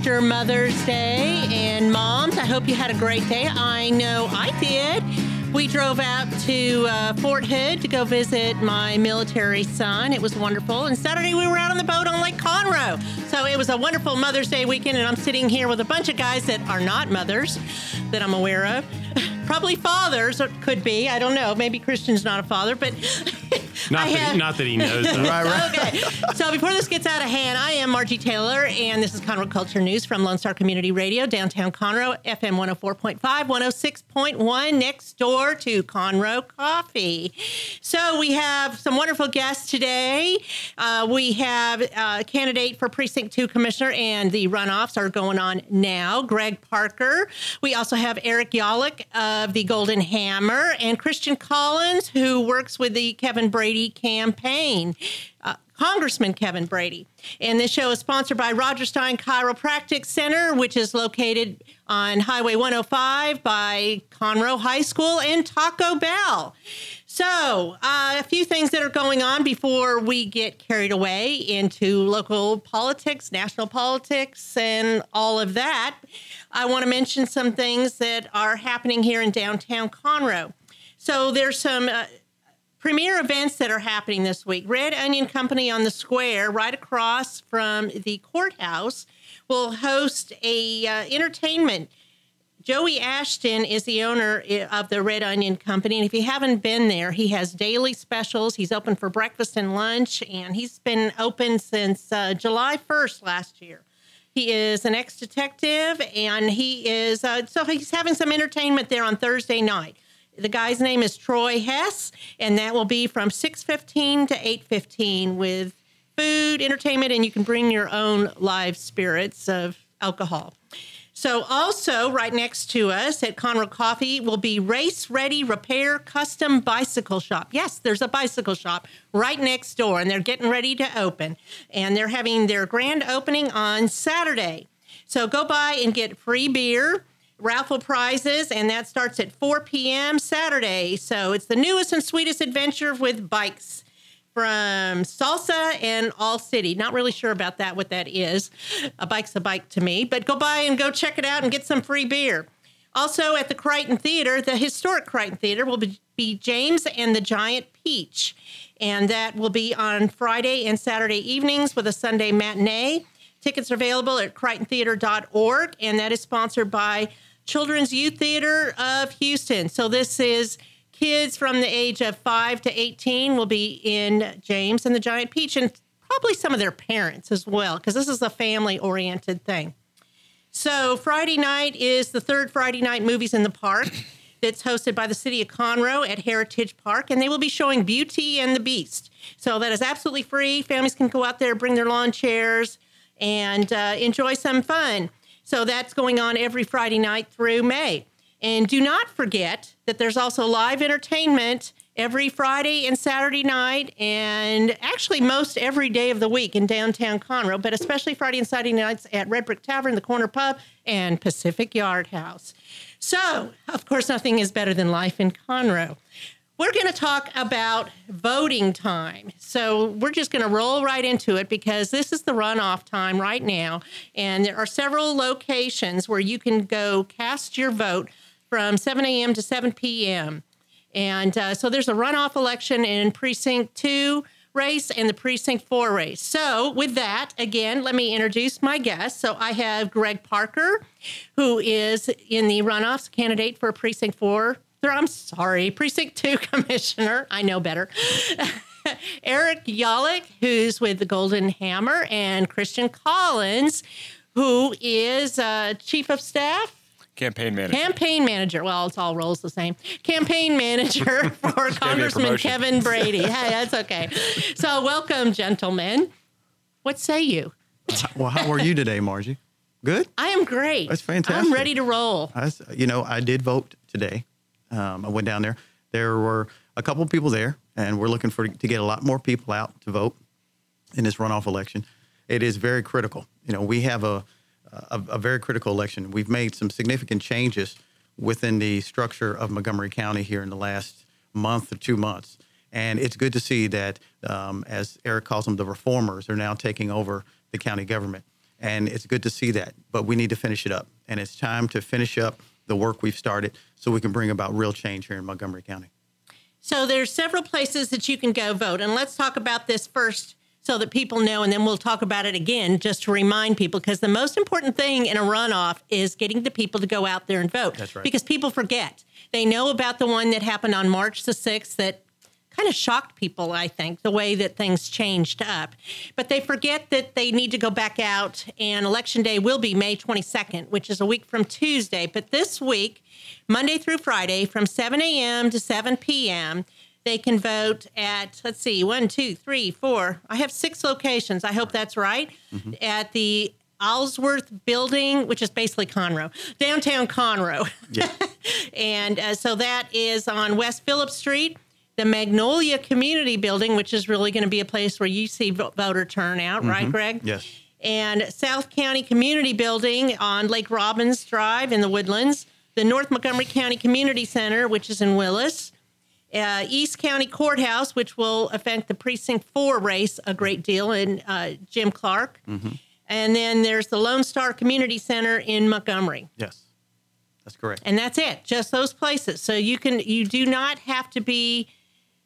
after Mother's Day. And moms, I hope you had a great day. I know I did. We drove out to uh, Fort Hood to go visit my military son. It was wonderful. And Saturday we were out on the boat on Lake Conroe. So it was a wonderful Mother's Day weekend. And I'm sitting here with a bunch of guys that are not mothers that I'm aware of. Probably fathers, could be. I don't know. Maybe Christian's not a father, but Not, that, have- he, not that he knows. Right, right. okay. So before this gets out of hand, I am Margie Taylor, and this is Conroe Culture News from Lone Star Community Radio, downtown Conroe, FM 104.5, 106.1, next door to Conroe Coffee. So we have some wonderful guests today. Uh, we have a candidate for Precinct 2 Commissioner, and the runoffs are going on now, Greg Parker. We also have Eric Yollick of the Golden Hammer, and Christian Collins, who works with the Kevin Brady campaign. Uh, Congressman Kevin Brady. And this show is sponsored by Roger Stein Chiropractic Center, which is located on Highway 105 by Conroe High School and Taco Bell. So, uh, a few things that are going on before we get carried away into local politics, national politics, and all of that. I want to mention some things that are happening here in downtown Conroe. So, there's some. Uh, premier events that are happening this week. Red Onion Company on the square, right across from the courthouse, will host a uh, entertainment. Joey Ashton is the owner of the Red Onion Company, and if you haven't been there, he has daily specials. He's open for breakfast and lunch, and he's been open since uh, July 1st last year. He is an ex-detective, and he is uh, so he's having some entertainment there on Thursday night. The guy's name is Troy Hess, and that will be from 6:15 to 8:15 with food, entertainment, and you can bring your own live spirits of alcohol. So, also right next to us at Conroe Coffee will be Race Ready Repair Custom Bicycle Shop. Yes, there's a bicycle shop right next door, and they're getting ready to open. And they're having their grand opening on Saturday. So, go by and get free beer, raffle prizes, and that starts at 4 p.m. Saturday. So, it's the newest and sweetest adventure with bikes from Salsa and All City. Not really sure about that, what that is. A bike's a bike to me, but go by and go check it out and get some free beer. Also at the Crighton Theater, the historic Crighton Theater will be, be James and the Giant Peach. And that will be on Friday and Saturday evenings with a Sunday matinee. Tickets are available at crichtontheater.org, and that is sponsored by Children's Youth Theater of Houston. So this is kids from the age of 5 to 18 will be in James and the Giant Peach, and probably some of their parents as well, because this is a family oriented thing. So Friday night is the third Friday night movies in the park. That's hosted by the city of Conroe at Heritage Park, and they will be showing Beauty and the Beast. So that is absolutely free. Families can go out there, bring their lawn chairs, and uh, enjoy some fun. So that's going on every Friday night through May. And do not forget that there's also live entertainment every Friday and Saturday night, and actually most every day of the week in downtown Conroe, but especially Friday and Saturday nights at Red Brick Tavern, the Corner Pub, and Pacific Yard House. So, of course, nothing is better than life in Conroe. We're going to talk about voting time. So we're just going to roll right into it because this is the runoff time right now. And there are several locations where you can go cast your vote from 7 a.m. to 7 p.m. And uh, so there's a runoff election in Precinct 2 race and the Precinct 4 race. So, with that, again, let me introduce my guests. So, I have Greg Parker, who is in the runoffs candidate for Precinct 4. I'm sorry, Precinct 2 Commissioner. I know better. Eric Yollick, who's with the Golden Hammer, and Christian Collins, who is uh, Chief of Staff Campaign manager. campaign manager. Well, it's all roles the same. Campaign manager for Congressman. Kevin Brady. Hey, that's okay. So, welcome, gentlemen. What say you? Well, how are you today, Margie? Good. I am great. That's fantastic. I'm ready to roll. I, s- you know, I did vote today. Um, I went down there. There were a couple of people there, and we're looking for to get a lot more people out to vote in this runoff election. It is very critical. You know, we have a a, a very critical election. We've made some significant changes within the structure of Montgomery County here in the last month or two months, and it's good to see that, um, as Eric calls them, the reformers are now taking over the county government, and it's good to see that. But we need to finish it up, and it's time to finish up the work we've started so we can bring about real change here in Montgomery County. So there's several places that you can go vote, and let's talk about this first so that people know, and then we'll talk about it again just to remind people. Because the most important thing in a runoff is getting the people to go out there and vote. That's right. Because people forget. They know about the one that happened on March the sixth that kind of shocked people, I think, the way that things changed up. But they forget that they need to go back out, and election day will be May 22nd, which is a week from Tuesday. But this week, Monday through Friday, from 7 a.m. to 7 p.m., they can vote at, let's see, one, two, three, four. I have six locations. I hope that's right. At the Alsworth Building, which is basically Conroe, downtown Conroe. Yeah. And uh, so that is on West Phillips Street, the Magnolia Community Building, which is really going to be a place where you see voter turnout, right, Greg? Yes. And South County Community Building on Lake Robbins Drive in the Woodlands, the North Montgomery County Community Center, which is in Willis, uh, East County Courthouse, which will affect the Precinct 4 race a great deal, in uh, Jim Clark. And then there's the Lone Star Community Center in Montgomery Yes. That's correct. and that's it just those places so you can you do not have to be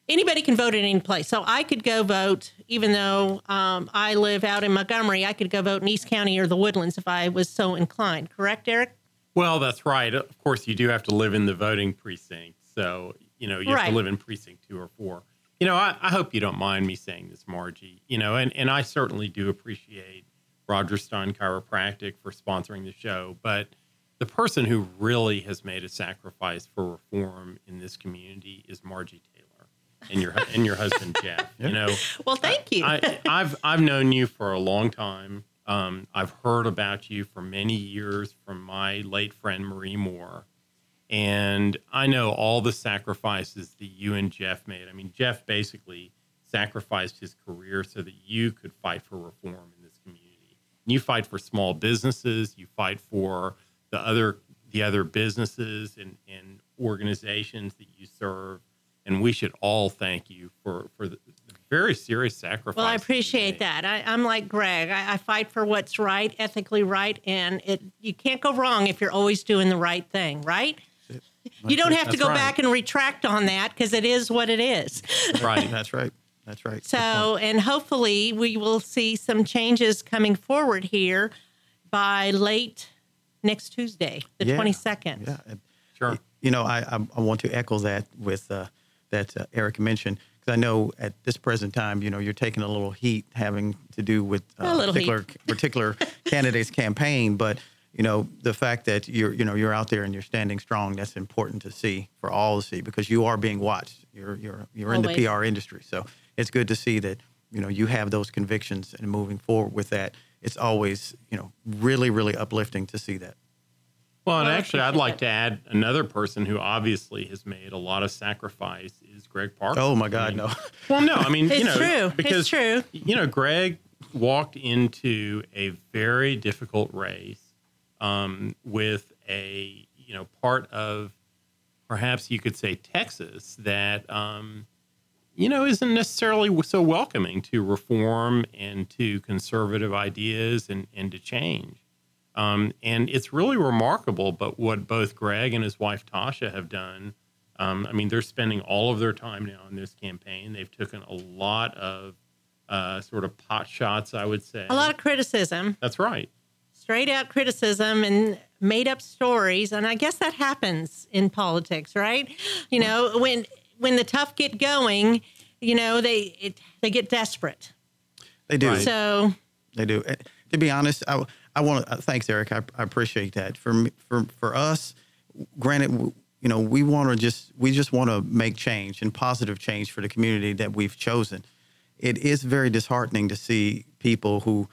anybody can vote in any place so i could go vote even though um, i live out in montgomery i could go vote in east county or the woodlands if i was so inclined correct eric Well, that's right. Of course, you do have to live in the voting precinct. So, you know, you have to live in precinct two or four. You know, I, I hope you don't mind me saying this, Margie. You know, and, and I certainly do appreciate Roger Stein Chiropractic for sponsoring the show. But the person who really has made a sacrifice for reform in this community is Margie and your and your husband Jeff. You know, well thank you I, I've I've known you for a long time. Um, I've heard about you for many years from my late friend Marie Moore, and I know all the sacrifices that you and Jeff made. I mean, Jeff basically sacrificed his career so that you could fight for reform in this community. You fight for small businesses. You fight for the other the other businesses and, and organizations that you serve. And we should all thank you for for the very serious sacrifice. well i appreciate that I, i'm like greg I, I fight for what's right ethically right and it you can't go wrong if you're always doing the right thing right you don't have to go right. back and retract on that because it is what it is Right. That's right. That's right. So, and hopefully we will see some changes coming forward here by late next Tuesday, the Yeah. 22nd. Yeah. Sure. You know, I, I, I want to echo that with uh, that uh, Eric mentioned because I know at this present time, you know, you're taking a little heat having to do with uh, particular particular candidate's campaign, but you know, the fact that you're you know you're out there and you're standing strong, that's important to see for all to see because you are being watched. You're you're you're in the PR industry, so it's good to see that you know you have those convictions and moving forward with that. It's always you know really really uplifting to see that. Well, and actually, I'd like to add another person who obviously has made a lot of sacrifice is Greg Parker. Oh my I God, mean, no. Well, no, I mean, you know, true. It's because true. you know, Greg walked into a very difficult race um, with a you know part of perhaps you could say Texas that um, you know isn't necessarily so welcoming to reform and to conservative ideas and and to change. Um, and it's really remarkable, but what both Greg and his wife Tasha have done. Um, I mean, they're spending all of their time now in this campaign. They've taken a lot of uh, sort of pot shots, I would say. A lot of criticism, That's right. straight out criticism and made up stories. And I guess that happens in politics, right? You know, when when the tough get going, you know, they it, they get desperate. They do. Right. So They do. Uh, To be honest, I, I want to uh, thanks Eric. I, I appreciate that. For for for us, granted, you know, we want to just we just want to make change and positive change for the community that we've chosen, it is very disheartening to see people who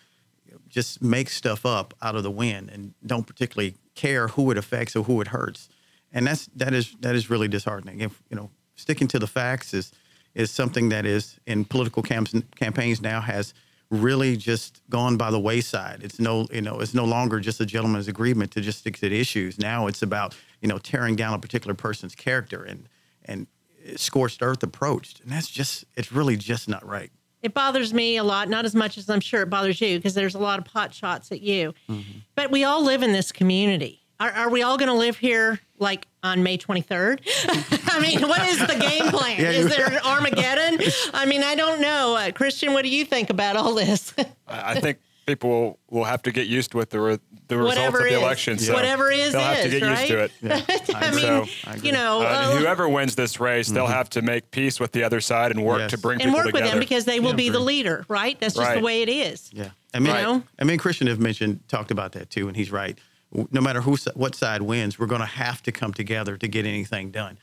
just make stuff up out of the wind and don't particularly care who it affects or who it hurts. And that's that is that is really disheartening. If you know, sticking to the facts is is something that is in political camps, campaigns now has really just gone by the wayside. It's no, you know, it's no longer just a gentleman's agreement to just stick to the issues. Now it's about, you know, tearing down a particular person's character and and scorched earth approached. And that's just it's really just not right. It bothers me a lot, not as much as I'm sure it bothers you, because there's a lot of pot shots at you. Mm-hmm. But we all live in this community. Are, are we all going to live here like on May 23rd? I mean, what is the game plan? Yeah, is there an Armageddon? I mean, I don't know. Uh, Christian, what do you think about all this? I think people will, will have to get used with the, re- the results of the is. election. So Whatever is, they'll have to get right? used to it. Yeah. I, I mean, so, you know, uh, uh, whoever wins this race, mm-hmm. they'll have to make peace with the other side and work yes. to bring and people work together. with them because they will yeah, be the leader, right? That's just right. the way it is. Yeah. I mean, right. I mean, Christian have mentioned talked about that too, and he's right no matter who what side wins, we're going to have to come together to get anything done.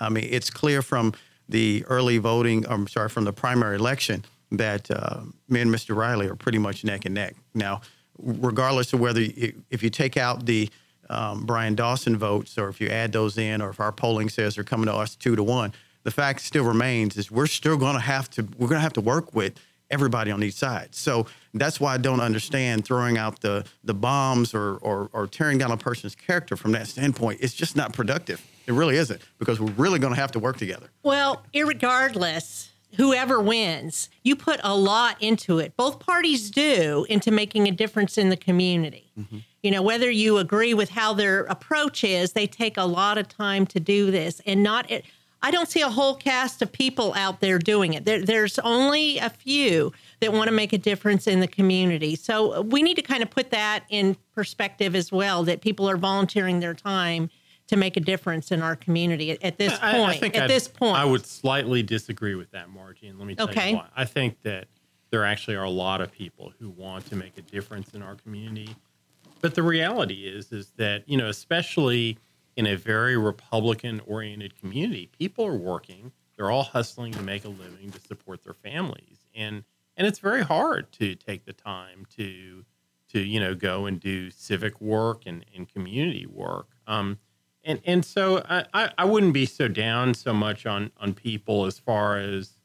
I mean, it's clear from the early voting, I'm sorry, from the primary election that uh, me and Mr. Riley are pretty much neck and neck. Now, regardless of whether you, if you take out the um, Brian Dawson votes or if you add those in or if our polling says they're coming to us two to one, the fact still remains is we're still going to have to we're going to have to work with everybody on each side. So that's why I don't understand throwing out the the bombs or, or, or tearing down a person's character from that standpoint. It's just not productive. It really isn't because we're really going to have to work together. Well, regardless, whoever wins, you put a lot into it. Both parties do into making a difference in the community. Mm-hmm. You know, whether you agree with how their approach is, they take a lot of time to do this and not. It, I don't see a whole cast of people out there doing it. There, there's only a few that want to make a difference in the community. So uh, we need to kind of put that in perspective as well that people are volunteering their time to make a difference in our community at, at this point. I, I think at I'd, this point, I would slightly disagree with that, Margie, and let me tell okay. you why. I think that there actually are a lot of people who want to make a difference in our community, but the reality is, is that you know, especially in a very Republican oriented community. People are working, they're all hustling to make a living to support their families. And and it's very hard to take the time to to you know go and do civic work and, and community work. Um, and and so I, I wouldn't be so down so much on on people as far as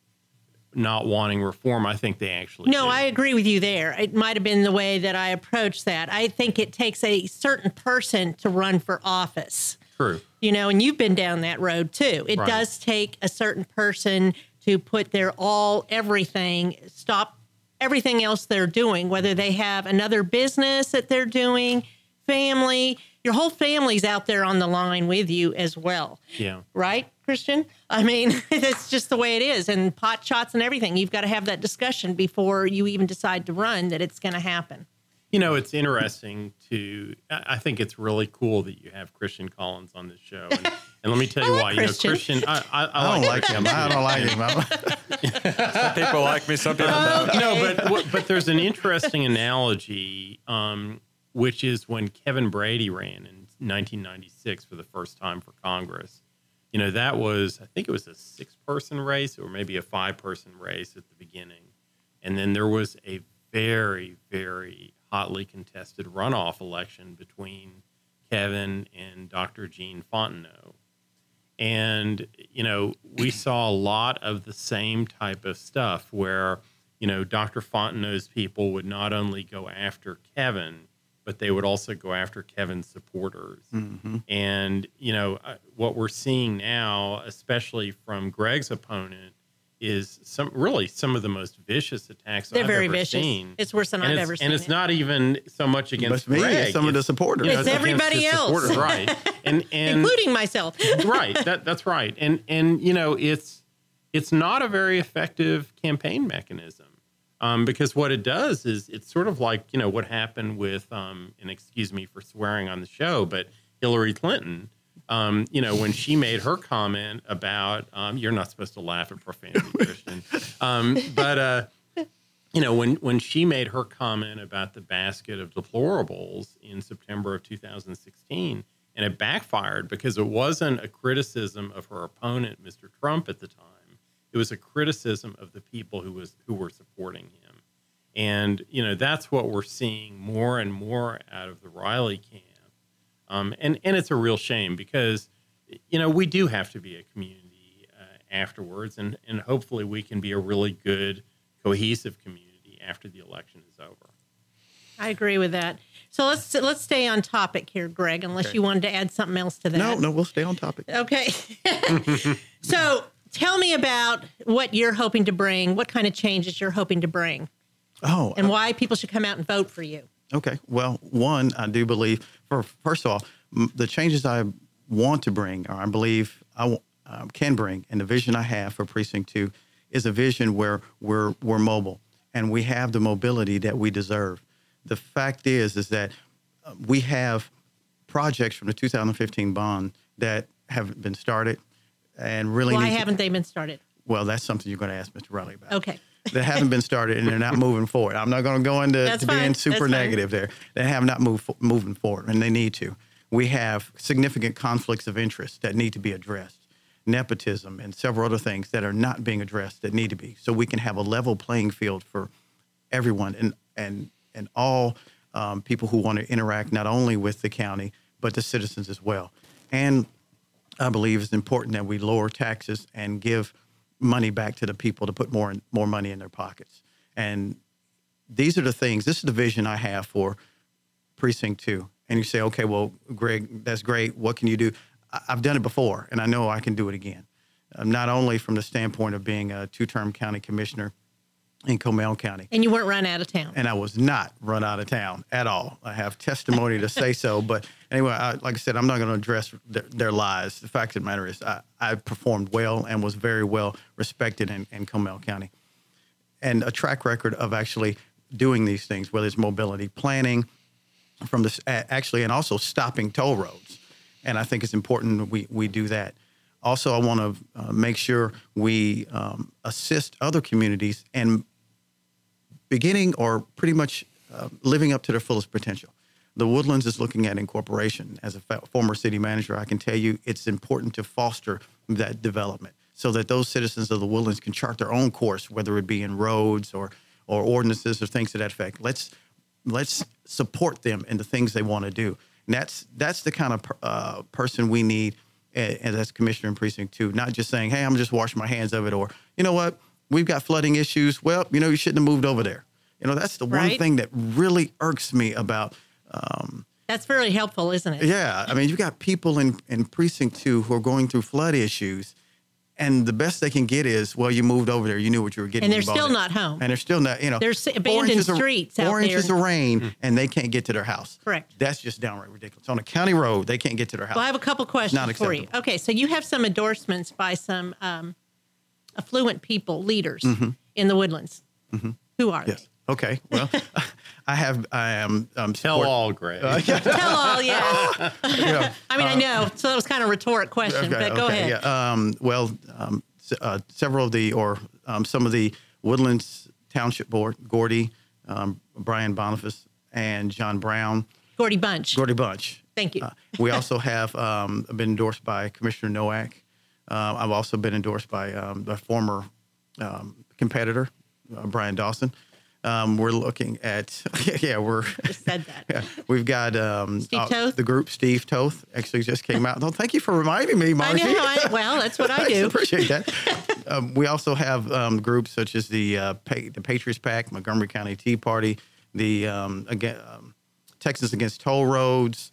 not wanting reform. I think they actually no. Do. I agree with you there. It might have been the way that I approached that. I think it takes a certain person to run for office. True. You know, and you've been down that road too. It right. does take a certain person to put their all, everything, stop everything else they're doing, whether they have another business that they're doing, family, your whole family's out there on the line with you as well. Yeah. Right, Christian? I mean, that's just the way it is. And pot shots and everything. You've got to have that discussion before you even decide to run that it's going to happen. You know, it's interesting to. I think it's really cool that you have Christian Collins on this show, and, and let me tell you like why. Christian. You know, Christian, I, I, I, I don't like him. I don't like him. some people like me. Some people don't. No, but but there's an interesting analogy, um, which is when Kevin Brady ran in 1996 for the first time for Congress. You know, that was I think it was a six-person race or maybe a five-person race at the beginning, and then there was a very very hotly contested runoff election between Kevin and Dr. Gene Fontenot. And, you know, we saw a lot of the same type of stuff where, you know, Dr. Fontenot's people would not only go after Kevin, but they would also go after Kevin's supporters. Mm-hmm. And, you know, uh, what we're seeing now, especially from Greg's opponent, is some really some of the most vicious attacks They're I've very ever vicious. seen. It's worse than and I've ever seen. And it's it. not even so much against me, Greg. it's some of the supporters. It's everybody else, right? And and including myself. right. That that's right. And and you know it's it's not a very effective campaign mechanism. Um, because what it does is it's sort of like you know what happened with um, and excuse me for swearing on the show, but Hillary Clinton um, you know, when she made her comment about, um, you're not supposed to laugh at profanity, Christian, um, but, uh, you know, when, when she made her comment about the basket of deplorables in September of 2016, and it backfired because it wasn't a criticism of her opponent, Mr. Trump, at the time. It was a criticism of the people who was who were supporting him, and you know that's what we're seeing more and more out of the Riley camp. Um, and and it's a real shame because you know we do have to be a community uh, afterwards, and and hopefully we can be a really good cohesive community after the election is over. I agree with that. So let's let's stay on topic here, Greg. Unless Okay. you wanted to add something else to that. No, no, we'll stay on topic. Okay. so tell me about what you're hoping to bring. What kind of changes you're hoping to bring, Oh, and why people should come out and vote for you. Okay. Well, one, I do believe, for first of all, m- the changes I want to bring, or I believe I w- um, can bring, and the vision I have for Precinct Two, is a vision where we're we're mobile and we have the mobility that we deserve. The fact is, is that uh, we have projects from the 2015 bond that have been started, and really Why haven't they been started? well, that's something you're going to ask Mr. Riley about. Okay. that haven't been started and they're not moving forward. I'm not going to go into to being That's super fine. negative there. They have not moved moving forward, and they need to. We have significant conflicts of interest that need to be addressed, nepotism, and several other things that are not being addressed that need to be, so we can have a level playing field for everyone and and and all um, people who want to interact not only with the county but the citizens as well. And I believe it's important that we lower taxes and give money back to the people to put more more money in their pockets. And these are the things. This is the vision I have for precinct two. And you say, okay, well, Greg, that's great. What can you do? I've done it before, and I know I can do it again. Um, not only from the standpoint of being a two-term county commissioner in Comal County, And you weren't run out of town. and I was not run out of town at all. I have testimony to say so. But anyway, I, like I said, I'm not going to address their, their lies. The fact of the matter is, I, I performed well and was very well respected in, in Comal County, and a track record of actually doing these things, whether it's mobility planning, from this actually, and also stopping toll roads. And I think it's important we we do that. Also, I want to uh, make sure we um, assist other communities and beginning or pretty much uh, living up to their fullest potential. The Woodlands is looking at incorporation. As a fa- former city manager, I can tell you it's important to foster that development so that those citizens of the Woodlands can chart their own course, whether it be in roads or or ordinances or things to that effect. Let's let's support them in the things they want to do. And that's that's the kind of uh, person we need a- as as commissioner in precinct two. Not just saying, "Hey, I'm just washing my hands of it," or you know what, we've got flooding issues. Well, you know, you shouldn't have moved over there. You know, that's the one thing that really irks me about. Um, That's very helpful, isn't it? yeah, I mean, you've got people in, in precinct two who are going through flood issues, and the best they can get is, well, you moved over there, you knew what you were getting, And they're still not home. and they're still not, you know, There's four abandoned inches of- streets out four inches of rain, and they can't get to their house. Correct. That's just downright ridiculous. On a county road, they can't get to their house. Well, I have a couple questions for you. Okay, so you have some endorsements by some um, affluent people, leaders in the Woodlands. Who are Mm-hmm. yes. Okay. Well, I have. I am. Um, Tell support- all, Greg. they? Tell all, yes. Yeah. I mean, I know. So that was kind of a rhetoric question, but go ahead. Yeah. Um, well, um, uh, several of the, or um, some of the Woodlands Township Board, Gordy, um, Brian Boniface, and John Brown, Gordy Bunch. Gordy Bunch. Thank you. Uh, we also have um, been endorsed by Commissioner Noack. Uh, I've also been endorsed by um, the former um, competitor, uh, Brian Dawson. Um, we're looking at, yeah, we're. Just said that. Yeah, we've got um, Steve Toth? the group Steve Toth actually just came out. Oh, thank you for reminding me, I Margie. know. I, well, that's what I do. appreciate that. um, we also have um, groups such as the uh, pa- the Patriots PAC, Montgomery County Tea Party, the um, again um, Texas Against Toll Roads.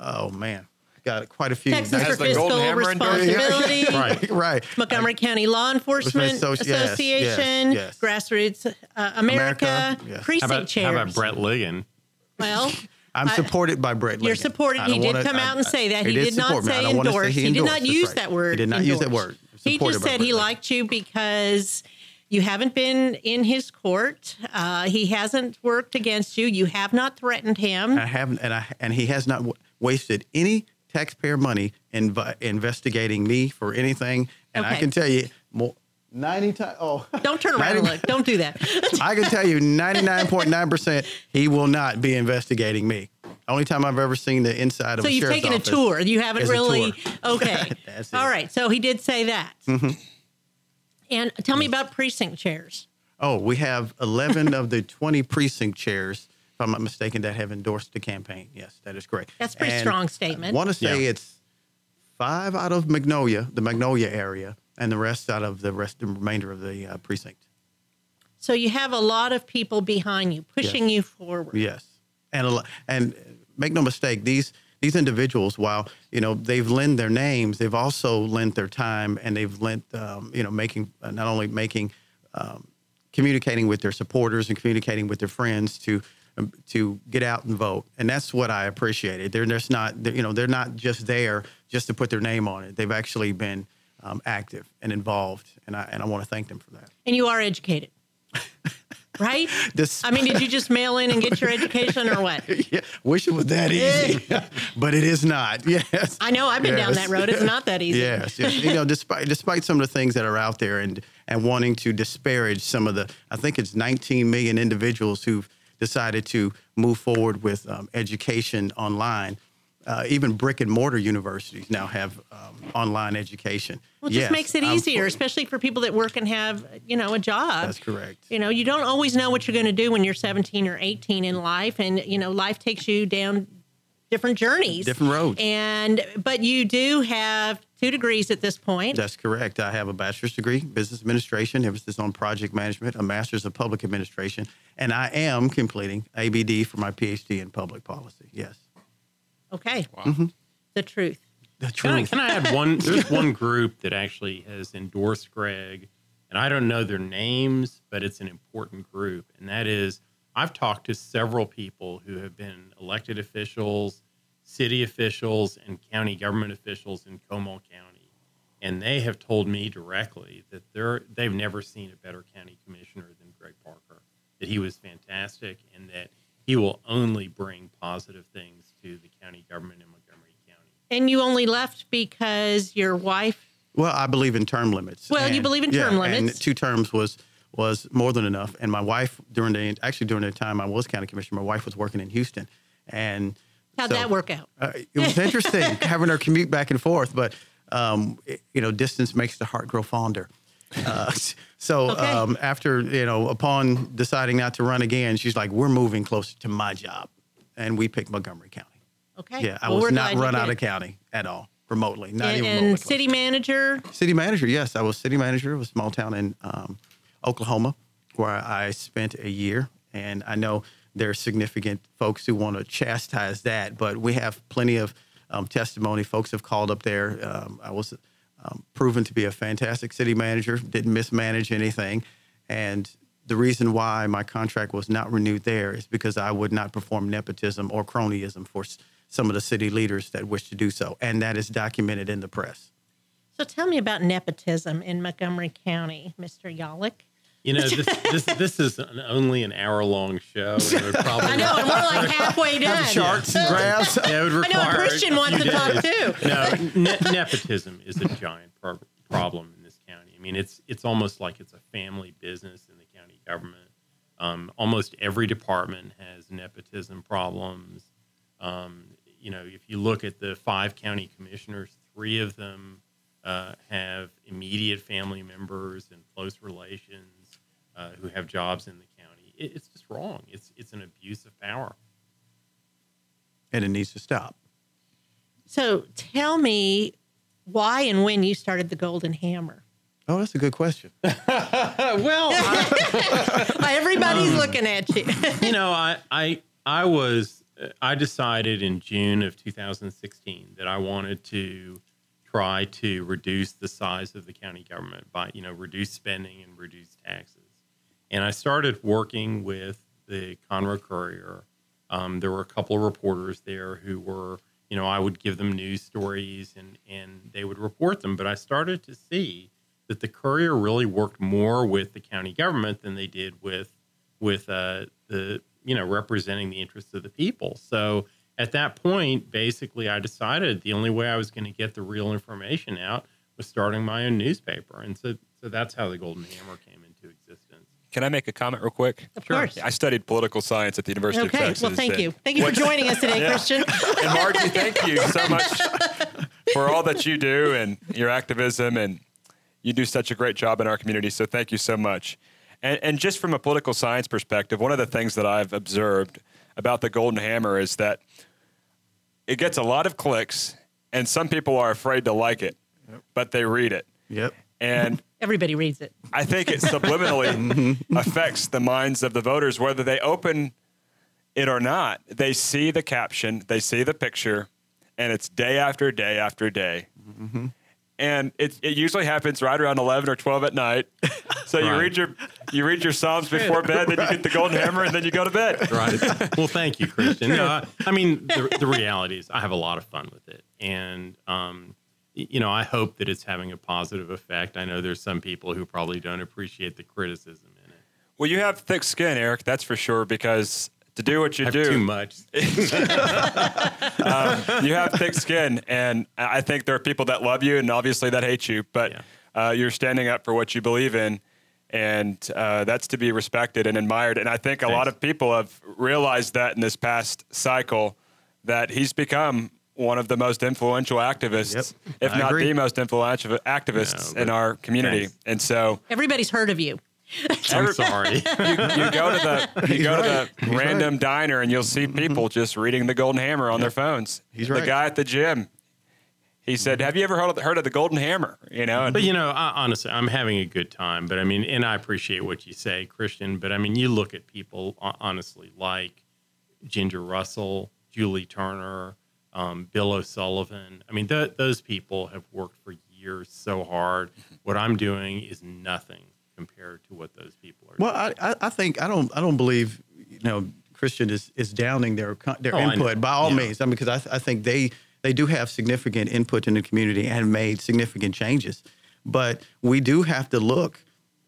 Oh man, got quite a few. Texas Has for the Golden Fiscal Hammer endorsed? Responsibility. Right. right. Montgomery County Law Enforcement Associ- Association, yes, yes. Grassroots uh, America, America, yes. How precinct about, chairs. how about Brett Ligon? Well, I'm I- supported by Brett. You're supported. He don't did wanna- come I- out and say that. He, did did, not support me. I say endorse. say He, did not use right. that word. He did not use that word. He just said he liked you because you haven't been in his court. Uh, he hasn't worked against you. You have not threatened him. I haven't, and I and he has not w- wasted any taxpayer money in investigating me for anything. And I can tell you more. Ninety times. Oh, Don't turn around and 90 look. Don't do that. I can tell you, ninety-nine point nine percent, he will not be investigating me. Only time I've ever seen the inside of So a you've taken a tour. You haven't really. Okay. That's All right. So he did say that. Mm-hmm. And tell me about precinct chairs. Oh, we have 11 of the 20 precinct chairs, if I'm not mistaken, that have endorsed the campaign. Yes, that is correct. That's a pretty strong statement. I want to say Yeah. it's five out of Magnolia, the Magnolia area, and the rest out of the rest, the remainder of the uh, precinct. So you have a lot of people behind you, pushing Yes. you forward. Yes, and a lo- and make no mistake, these these individuals, while you know they've lent their names, they've also lent their time, and they've lent um, you know making uh, not only making um, communicating with their supporters and communicating with their friends to to get out and vote, and that's what I appreciated. They're just not you know they're not just there just to put their name on it. They've actually been um, active and involved, and I and I want to thank them for that. And you are educated. right? This- I mean, did you just mail in and get your education or what? yeah, wish it was that easy, but it is not. Yes, I know I've been down that road. It's not that easy. Yes, yes. You know, despite despite some of the things that are out there and and wanting to disparage some of the, I think it's 19 million individuals who've decided to move forward with um, education online. Uh, even brick and mortar universities now have um, online education. Well, it just makes it easier, for- especially for people that work and have, you know, a job. That's correct. You know, you don't always know what you're going to do when you're 17 or 18 in life, and you know, life takes you down different journeys, Different roads. And but you do have two degrees at this point. That's correct. I have a bachelor's degree, business administration, emphasis on project management, a master's of public administration, and I am completing ABD for my PhD in public policy. Yes. Okay, Mm-hmm. the truth. The Can I, truth. can I add one? There's one group that actually has endorsed Greg, and I don't know their names, but it's an important group. And that is, I've talked to several people who have been elected officials, city officials, and county government officials in Comal County. And they have told me directly that they're, they've never seen a better county commissioner than Greg Parker, that he was fantastic, and that he will only bring positive things to the county government in Montgomery County. And you only left because your wife. Well, I believe in term limits. Well, you believe in term And limits. two terms was was more than enough. And my wife during the actually during the time I was county commissioner, my wife was working in Houston, and How'd so, that work out? Uh, it was interesting having her commute back and forth, but um, it- you know, distance makes the heart grow fonder. Uh, so Okay. um, after you know, upon deciding not to run again, she's like, "We're moving closer to my job," and we picked Montgomery County. Okay. Yeah, I Well, was not run out of county at all, remotely, not And, even remotely city manager. City manager, yes, I was city manager of a small town in um, Oklahoma, where I spent a year, and I know there are significant folks who want to chastise that, but we have plenty of um, testimony. Folks have called up there. Um, I was um, proven to be a fantastic city manager, didn't mismanage anything, and the reason why my contract was not renewed there is because I would not perform nepotism or cronyism for s- some of the city leaders that wish to do so, and that is documented in the press. So tell me about nepotism in Montgomery County, Mr. Yollick. You know, this this this is an, only an hour long show. and It would probably I know, and we're like halfway done. charts and graphs. Yeah, it would I know a Christian wants to talk too. No, ne- nepotism is a giant pro- problem in this county. I mean, it's it's almost like it's a family business in the county government. Um, almost every department has nepotism problems. Um, you know, if you look at the five county commissioners, three of them uh, have immediate family members and close relations uh, who have jobs in the county. It, it's just wrong. It's it's an abuse of power. and it needs to stop. So tell me why and when you started the Golden Hammer. Oh, that's a good question. well, Everybody's Um, looking at you. you know, I, I, I was, I decided in June of 2016 that I wanted to try to reduce the size of the county government by, you know, reduce spending and reduce taxes. And I started working with the Conroe Courier. Um, there were a couple of reporters there who were, you know, I would give them news stories and, and they would report them. But I started to see that the Courier really worked more with the county government than they did with with uh, the you know representing the interests of the people. So at that point, basically, I decided the only way I was going to get the real information out was starting my own newspaper, and so so that's how the Golden Hammer came existence. Can I make a comment real quick? Of course. I studied political science at the University of Okay. Texas. Well, thank you. Thank you for joining us today, Christian. And Margie, thank you so much for all that you do and your activism. And you do such a great job in our community. So thank you so much. And, and just from a political science perspective, one of the things that I've observed about the Golden Hammer is that it gets a lot of clicks, and some people are afraid to like it, but they read it. Yep. And Everybody reads it. I think it subliminally affects the minds of the voters, whether they open it or not. They see the caption, they see the picture, and it's day after day after day. And it, it usually happens right around eleven or twelve at night. So you read your you read your psalms before bed, then you get the golden hammer, and then you go to bed. right. Well, thank you, Christian. No, I, I mean, the, the reality is I have a lot of fun with it. And, um, y- you know, I hope that it's having a positive effect. I know there's some people who probably don't appreciate the criticism in it. Well, you have thick skin, Eric. That's for sure. Because to do what you do, too much. you have thick skin, and I think there are people that love you and obviously that hate you, but Yeah. uh, you're standing up for what you believe in, and uh, that's to be respected and admired. And I think a lot of people have realized that in this past cycle that he's become one of the most influential activists, Yep. if I not agree. the most influential activists No, in our community. thanks. And so Everybody's heard of you. I'm sorry. you, you go to the you He's go right. to the He's random diner and you'll see mm-hmm. people just reading the Golden Hammer on their phones. He's the right. guy at the gym. He said, mm-hmm. "Have you ever heard of, heard of the Golden Hammer?" You know, and But you know, I, honestly, I'm having a good time. But I mean, and I appreciate what you say, Christian. But I mean, you look at people honestly like Ginger Russell, Julie Turner, um, Bill O'Sullivan. I mean, th- those people have worked for years so hard. What I'm doing is nothing compared to what those people are. Doing. Well, I, I, I think I don't I don't believe you know Christian is, is downing their their Oh, input by all Yeah. means. I mean, because I, th- I think they they do have significant input in the community and made significant changes, but we do have to look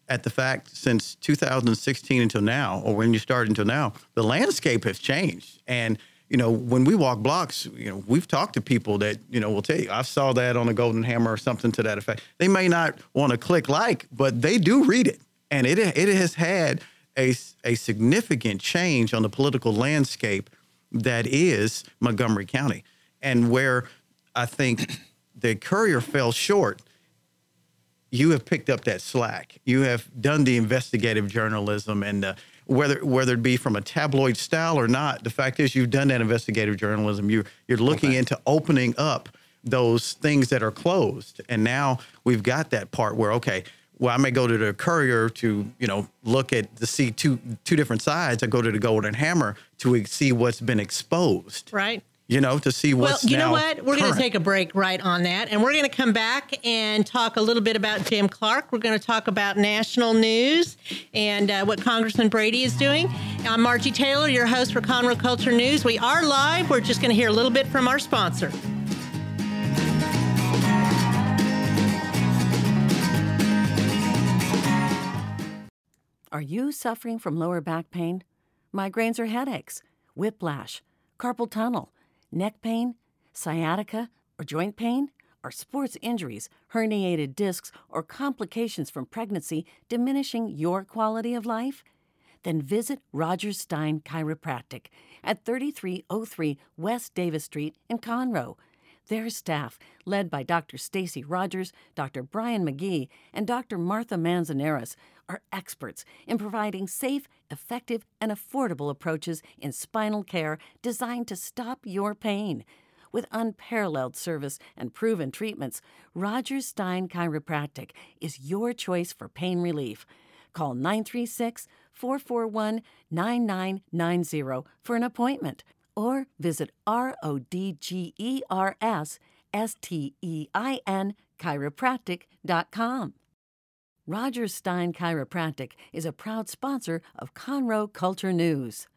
at the fact since 2016 until now, or when you started until now, the landscape has changed. And you know, when we walk blocks, you know, we've talked to people that you know will tell you, I saw that on a Golden Hammer or something to that effect. They may not want to click like, but they do read it, and it it has had a a significant change on the political landscape that is Montgomery County, and where I think the Courier fell short you have picked up that slack. You have done the investigative journalism, and uh, whether whether it be from a tabloid style or not, the fact is you've done that investigative journalism. You you're looking into opening up those things that are closed, and now we've got that part where okay. Well, I may go to the Courier to, you know, look at to see two two different sides. I go to the Golden Hammer to see what's been exposed. Right. You know, to see what's Well, what's you know what? We're going to take a break right on that, and we're going to come back and talk a little bit about Jim Clark. We're going to talk about national news and uh, what Congressman Brady is doing. I'm Margie Taylor, your host for Conroe Culture News. We are live. We're just going to hear a little bit from our sponsor. Are you suffering from lower back pain, migraines or headaches, whiplash, carpal tunnel, neck pain, sciatica, or joint pain? Are sports injuries, herniated discs, or complications from pregnancy diminishing your quality of life? Then visit Rodgers Stein Chiropractic at 3303 West Davis Street in Conroe. Their staff, led by Dr. Stacy Rodgers, Dr. Brian McGee, and Dr. Martha Manzanares, are experts in providing safe, effective, and affordable approaches in spinal care designed to stop your pain. With unparalleled service and proven treatments, Rodgers Stein Chiropractic is your choice for pain relief. Call 936 441 9990 for an appointment or visit R O D G E R S S T E I N chiropractic.com. Rodgers Stein Chiropractic is a proud sponsor of Conroe Culture News.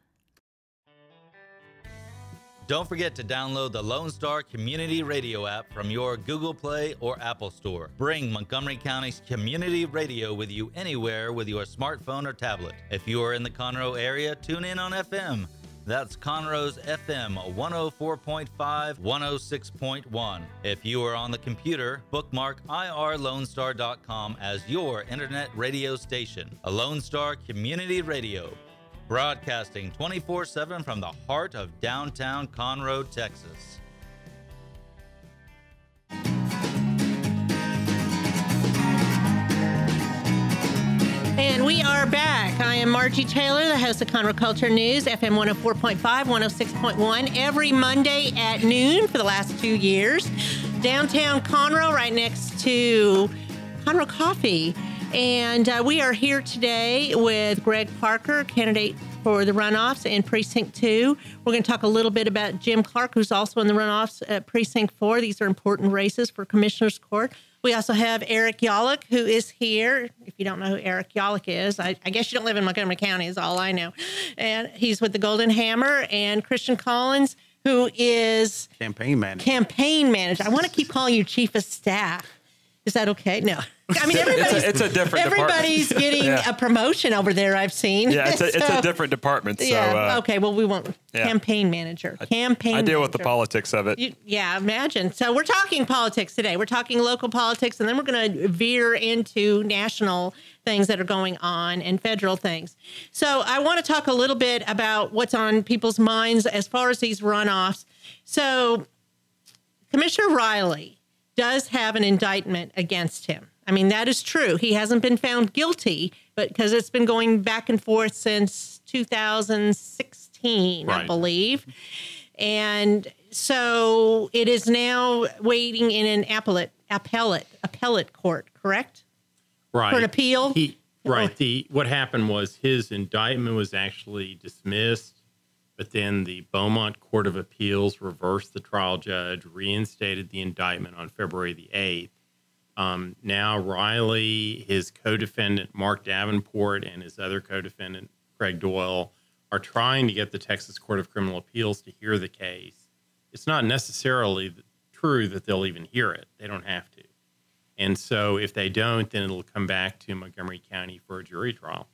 Don't forget to download the Lone Star Community Radio app from your Google Play or Apple Store. Bring Montgomery County's community radio with you anywhere with your smartphone or tablet. If you are in the Conroe area, tune in on FM. That's Conroe's FM 104.5, 106.1. If you are on the computer, bookmark irlonestar.com as your internet radio station. A Lone Star Community Radio. Broadcasting 24 7 from the heart of downtown Conroe, Texas. And we are back. I am Margie Taylor, the host of Conroe Culture News, FM 104.5, 106.1, every Monday at noon for the last two years. Downtown Conroe, right next to Conroe Coffee. And uh, we are here today with Greg Parker, candidate for the runoffs in Precinct 2. We're going to talk a little bit about Jim Clark, who's also in the runoffs at Precinct 4. These are important races for Commissioner's Court. We also have Eric Yollick, who is here. If you don't know who Eric Yollick is, I, I, guess you don't live in Montgomery County, is all I know. And he's with the Golden Hammer, and Christian Collins, who is campaign manager. Campaign manager. I want to keep calling you chief of staff. Is that okay? No. I mean, everybody's, it's, a, it's a different everybody's getting yeah. a promotion over there. I've seen. Yeah, it's a, so, it's a different department. So, yeah. Uh, okay. Well, we want yeah. campaign manager. Campaign. I deal manager. with the politics of it. You, yeah, imagine. So we're talking politics today. We're talking local politics, and then we're going to veer into national things that are going on and federal things. So I want to talk a little bit about what's on people's minds as far as these runoffs. So Commissioner Riley does have an indictment against him. I mean, that is true. He hasn't been found guilty, but because it's been going back and forth since 2016, right. I believe. And so it is now waiting in an appellate appellate appellate court, correct? Right. For an appeal. He, right. Oh. The what happened was his indictment was actually dismissed but then the Beaumont Court of Appeals reversed the trial judge, reinstated the indictment on February the 8th. Um, now, Riley, his co defendant, Mark Davenport, and his other co defendant, Craig Doyle, are trying to get the Texas Court of Criminal Appeals to hear the case. It's not necessarily true that they'll even hear it, they don't have to. And so, if they don't, then it'll come back to Montgomery County for a jury trial.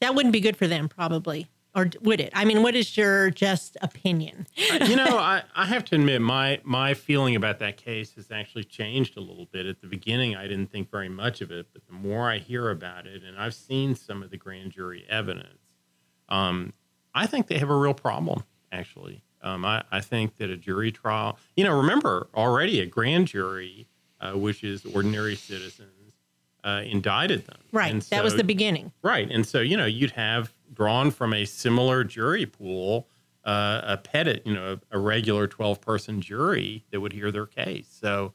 That wouldn't be good for them, probably or would it? I mean, what is your just opinion? uh, you know, I, I have to admit, my my feeling about that case has actually changed a little bit. At the beginning, I didn't think very much of it, but the more I hear about it, and I've seen some of the grand jury evidence, um, I think they have a real problem. Actually, um, I, I think that a jury trial, you know, remember already a grand jury, uh, which is ordinary citizens, uh, indicted them. Right. So, that was the beginning. Right. And so, you know, you'd have drawn from a similar jury pool, uh, a petit, you know, a, a regular 12 person jury that would hear their case. So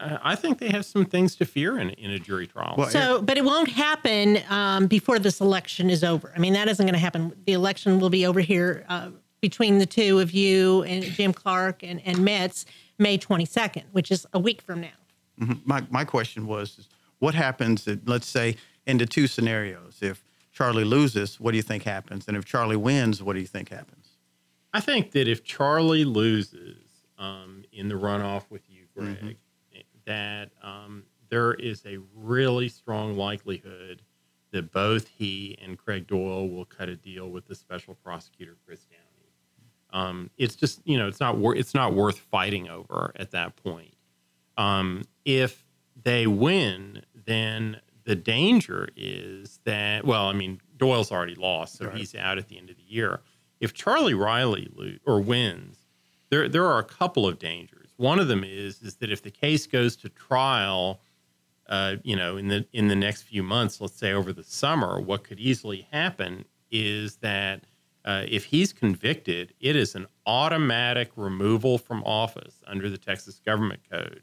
I think they have some things to fear in, in a jury trial. Well, so, but it won't happen um, before this election is over. I mean, that isn't going to happen. The election will be over here uh, between the two of you and Jim Clark and, and Metz May 22nd, which is a week from now. Mm-hmm. My, my question was what happens, if, let's say, in the two scenarios? If Charlie loses, what do you think happens? And if Charlie wins, what do you think happens? I think that if Charlie loses um, in the runoff with you, Greg, mm-hmm. that um, there is a really strong likelihood that both he and Craig Doyle will cut a deal with the special prosecutor Chris Downey. Um, it's just you know it's not wor- it's not worth fighting over at that point. Um, if they win, then the danger is that, well, I mean, Doyle's already lost, so right. he's out at the end of the year. If Charlie Riley or wins, there there are a couple of dangers. One of them is is that if the case goes to trial, uh, you know, in the in the next few months, let's say over the summer, what could easily happen is that uh, if he's convicted, it is an automatic removal from office under the Texas Government Code.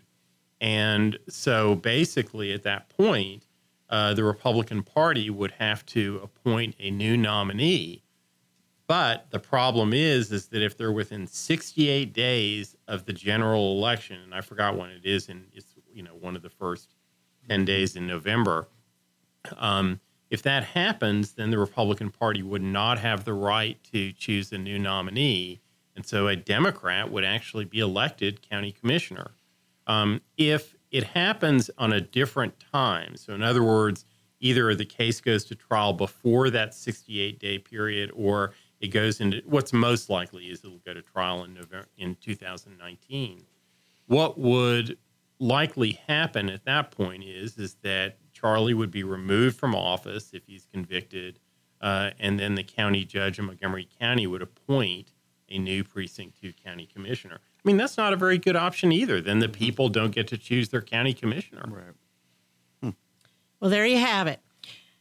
And so basically, at that point, uh, the Republican Party would have to appoint a new nominee. But the problem is, is that if they're within 68 days of the general election, and I forgot when it is, and it's you know one of the first 10 days in November. Um, if that happens, then the Republican Party would not have the right to choose a new nominee, and so a Democrat would actually be elected county commissioner. Um, if it happens on a different time. So, in other words, either the case goes to trial before that 68 day period or it goes into what's most likely is it'll go to trial in November in 2019. What would likely happen at that point is is that Charlie would be removed from office if he's convicted, uh, and then the county judge in Montgomery County would appoint a new precinct two county commissioner. I mean, that's not a very good option either. Then the people don't get to choose their county commissioner. Right. Hmm. Well, there you have it.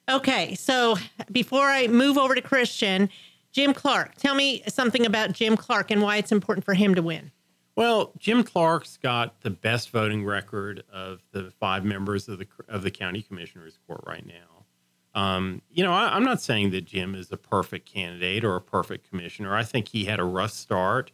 Okay, so before I move over to Christian, Jim Clark, tell me something about Jim Clark and why it's important for him to win. Well, Jim Clark's got the best voting record of the five members of the of the county commissioners court right now. Um, you know, I, I'm not saying that Jim is a perfect candidate or a perfect commissioner. I think he had a rough start,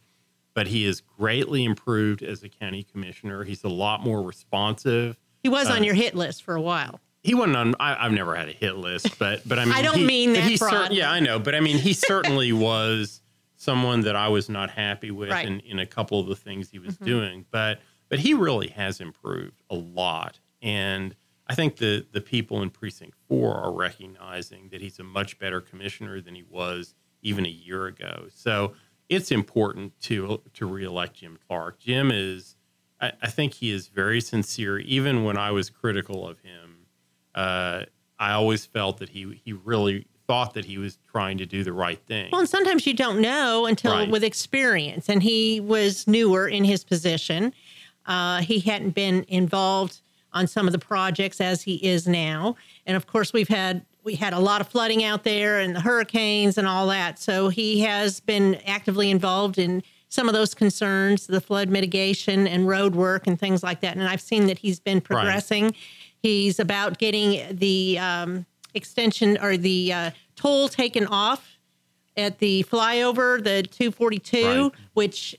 but he has greatly improved as a county commissioner. He's a lot more responsive. He was Uh, on your hit list for a while. He wasn't on. I, I've never had a hit list, but but I mean, I don't he- mean that he cer- yeah, I know, but I mean, he certainly was someone that I was not happy with Right. in, in a couple of the things he was Mhm. doing. But but he really has improved a lot, and I think the the people in precinct four are recognizing that he's a much better commissioner than he was even a year ago. So it's important to to reelect Jim Clark. Jim is. I, I think he is very sincere. Even when I was critical of him, uh, I always felt that he he really thought that he was trying to do the right thing. Well, and sometimes you don't know until Right. with experience. And he was newer in his position. Uh, he hadn't been involved on some of the projects as he is now. And of course, we've had we had a lot of flooding out there and the hurricanes and all that. So he has been actively involved in some of those concerns, the flood mitigation and road work and things like that. And I've seen that he's been progressing. He's about getting the um, extension or the uh, toll taken off at the flyover, the 242, Right. which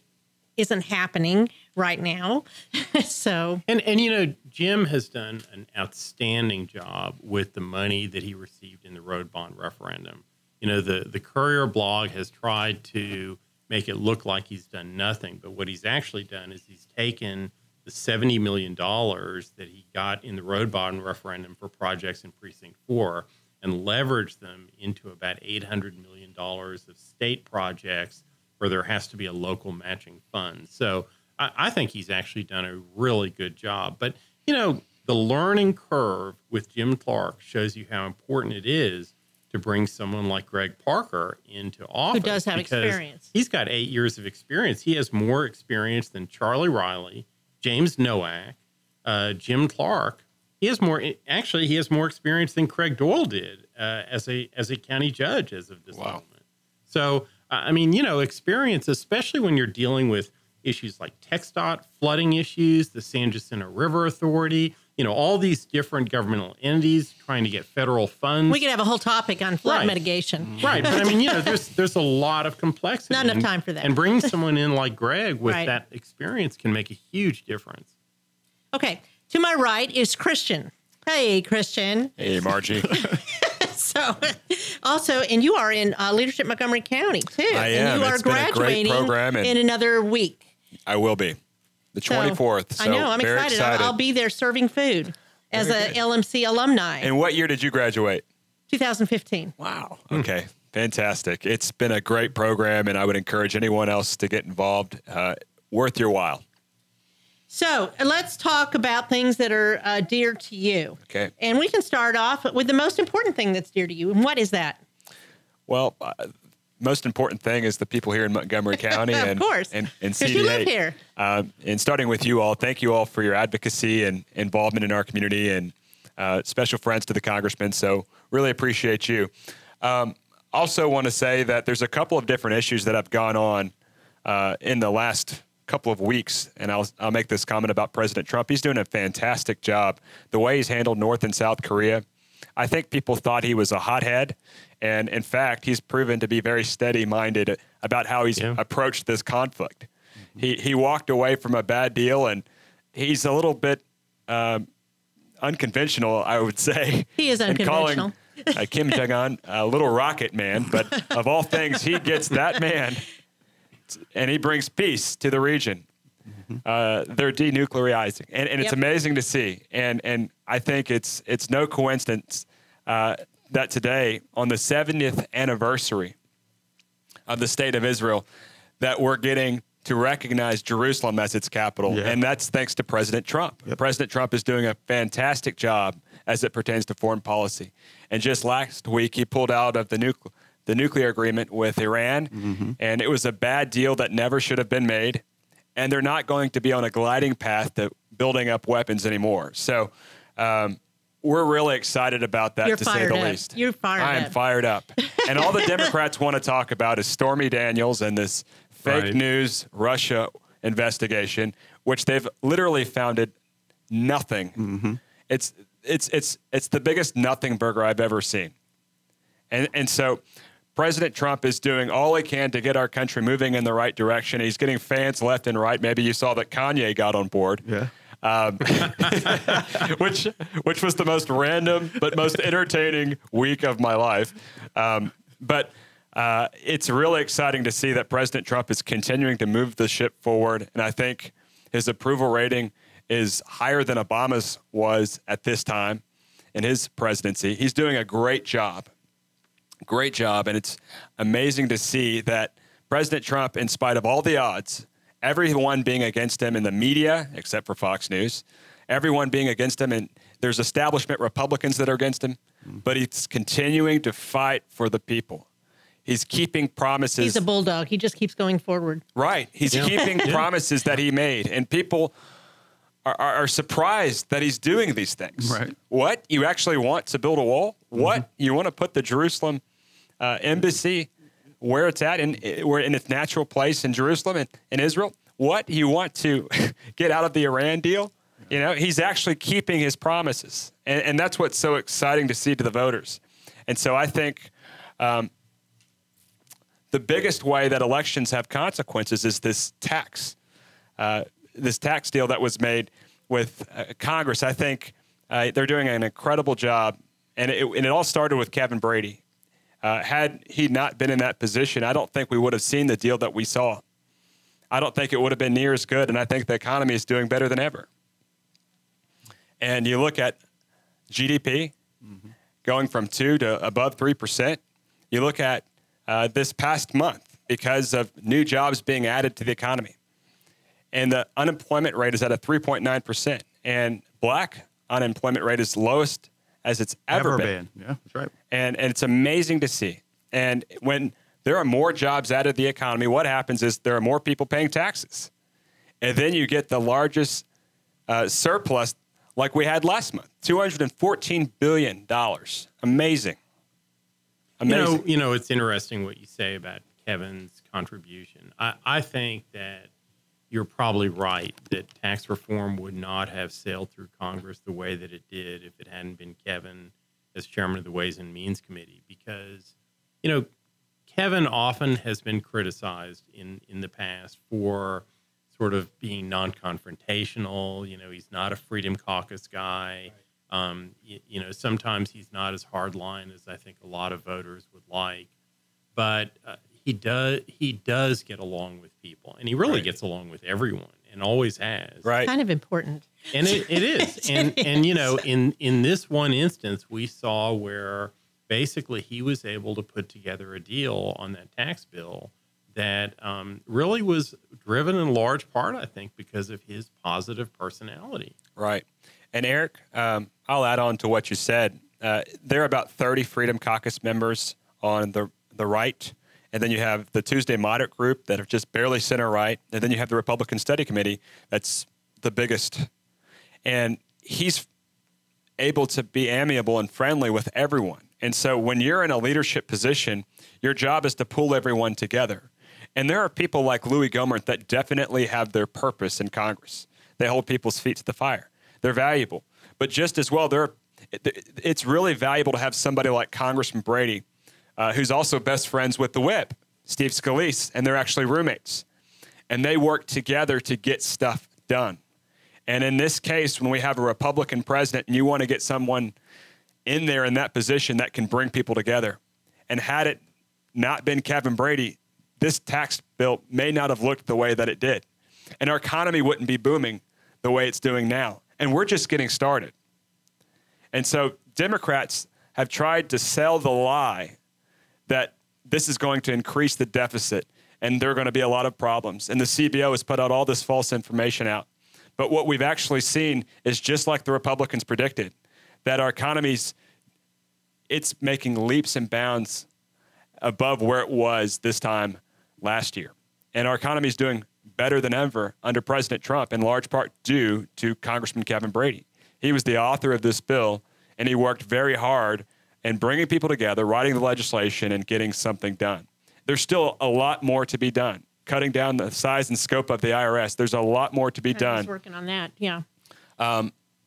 isn't happening right now. so, And and you know, Jim has done an outstanding job with the money that he received in the road bond referendum. You know, the the Courier blog has tried to make it look like he's done nothing, but what he's actually done is he's taken the seventy million dollars that he got in the road bond referendum for projects in precinct four and leveraged them into about eight hundred million dollars of state projects where there has to be a local matching fund. So I, I think he's actually done a really good job. But you know, the learning curve with Jim Clark shows you how important it is to bring someone like Greg Parker into office. Who does have experience. He's got eight years of experience. He has more experience than Charlie Riley, James Noack, uh, Jim Clark. He has more. Actually, he has more experience than Craig Doyle did uh, as a as a county judge as of this moment. So, I I mean, you know, experience, especially when you're dealing with issues like TxDOT, flooding issues, the San Jacinto River Authority, you know, all these different governmental entities trying to get federal funds. we could have a whole topic on flood Right. mitigation. Right, but I mean, you know, there's there's a lot of complexity. Not enough and- time for that. And bringing someone in like Greg with Right. that experience can make a huge difference. Okay. To my right is Christian. Hey, Christian. Hey, Margie. So, also, and you are in uh, Leadership Montgomery County too. I And am. you are It's a great graduating program and- in another week. I will be. The So, 24th. So I know. I'm very excited. excited. I'll, I'll be there serving food as Very a good. LMC alumni. And what year did you graduate? 2015. Wow. Okay. Fantastic. It's been a great program, and I would encourage anyone else to get involved. Uh, worth your while. So uh, let's talk about things that are uh, dear to you. Okay. And we can start off with the most important thing that's dear to you. And what is that? Well, uh, most important thing is the people here in Montgomery County Of and course. and, and 'Cause you live CD8. here. Um, and starting with you all, thank you all for your advocacy and involvement in our community, and uh, special friends to the congressman. So really appreciate you. Um, also, want to say that there's a couple of different issues that have gone on uh, in the last couple of weeks, and I'll I'll make this comment about President Trump. He's doing a fantastic job. The way he's handled North and South Korea. I think people thought he was a hothead, and in fact, he's proven to be very steady-minded about how he's Yeah. approached this conflict. He he walked away from a bad deal, and he's a little bit um, unconventional, I would say. He is in calling, unconventional. uh, Kim Jong Un a little rocket man, but of all things, he gets that man, and he brings peace to the region. Uh, they're denuclearizing, and, and it's Yep. amazing to see. And and I think it's it's no coincidence uh, that today, on the 70th anniversary of the state of Israel, that we're getting to recognize Jerusalem as its capital, Yeah. and that's thanks to President Trump. Yep. President Trump is doing a fantastic job as it pertains to foreign policy. And just last week, he pulled out of the nucle- the nuclear agreement with Iran, and it was a bad deal that never should have been made. And they're not going to be on a gliding path to building up weapons anymore. So, um, we're really excited about that You're to say the up. least. You're fired I am up. fired up. and all the Democrats want to talk about is Stormy Daniels and this fake Right. news Russia investigation, which they've literally founded nothing. Mm-hmm. It's it's it's it's the biggest nothing burger I've ever seen. And and so President Trump is doing all he can to get our country moving in the right direction. He's getting fans left and right. Maybe you saw that Kanye got on board. Yeah. Um, which which was the most random but most entertaining week of my life. Um, but uh, it's really exciting to see that President Trump is continuing to move the ship forward, and I think his approval rating is higher than Obama's was at this time in his presidency. He's doing a great job great job. And it's amazing to see that President Trump, in spite of all the odds, everyone being against him in the media, except for Fox News, everyone being against him, and there's establishment Republicans that are against him, but he's continuing to fight for the people. He's keeping promises. He's a bulldog. He just keeps going forward. Right. He's keeping promises that he made, and people are, are, are surprised that he's doing these things. Right. What? You actually want to build a wall? What? You want to put the Jerusalem uh, embassy where it's at, in, where in its natural place in Jerusalem and in Israel? What? You want to get out of the Iran deal? You know, he's actually keeping his promises, and, and that's what's so exciting to see to the voters. And so I think um, the biggest way that elections have consequences is this tax, uh, this tax deal that was made with uh, Congress. I think uh, they're doing an incredible job, and it, and it all started with Kevin Brady. Uh, had he not been in that position, I don't think we would have seen the deal that we saw. I don't think it would have been near as good, and I think the economy is doing better than ever. And you look at GDP going from two to above three percent. You look at uh, this past month because of new jobs being added to the economy, and the unemployment rate is at a 3.9 percent, and black unemployment rate is lowest as it's ever, Ever been. been. Yeah, that's right. And, and it's amazing to see. And when there are more jobs out of the economy, what happens is there are more people paying taxes. And then you get the largest uh, surplus like we had last month $214 billion. Amazing. You Amazing. know, you know, it's interesting what you say about Kevin's contribution. I, I think that you're probably right that tax reform would not have sailed through Congress the way that it did if it hadn't been Kevin as chairman of the Ways and Means Committee. Because, you know, Kevin often has been criticized in, in the past for sort of being non-confrontational. You know, he's not a Freedom Caucus guy. Um, you, you know, sometimes he's not as hardline as I think a lot of voters would like, but uh, he does he does get along with people, and he really gets along with everyone, and always has. right. Kind of important. And it, it is, and and you know, in in this one instance, we saw where basically he was able to put together a deal on that tax bill that um, really was driven in large part, I think, because of his positive personality. Right. And Eric, um, I'll add on to what you said. Uh, there are about 30 Freedom Caucus members on the, the right. And then you have the Tuesday Moderate Group that are just barely center right. And then you have the Republican Study Committee that's the biggest. And he's able to be amiable and friendly with everyone. And so when you're in a leadership position, your job is to pull everyone together. And there are people like Louie Gohmert that definitely have their purpose in Congress. They hold people's feet to the fire. They're valuable. But just as well, they're, it's really valuable to have somebody like Congressman Brady, uh, who's also best friends with the whip, Steve Scalise, and they're actually roommates. And they work together to get stuff done. And in this case, when we have a Republican president and you want to get someone in there in that position that can bring people together, and had it not been Kevin Brady, this tax bill may not have looked the way that it did. And our economy wouldn't be booming the way it's doing now. And we're just getting started. And so Democrats have tried to sell the lie that this is going to increase the deficit and there are going to be a lot of problems. And the CBO has put out all this false information out. But what we've actually seen is just like the Republicans predicted, that our economy's it's making leaps and bounds above where it was this time last year. And our economy is doing better than ever under President Trump, in large part due to Congressman Kevin Brady. He was the author of this bill, and he worked very hard in bringing people together, writing the legislation, and getting something done. There's still a lot more to be done. Cutting down the size and scope of the IRS, there's a lot more to be I done. working on that. Yeah.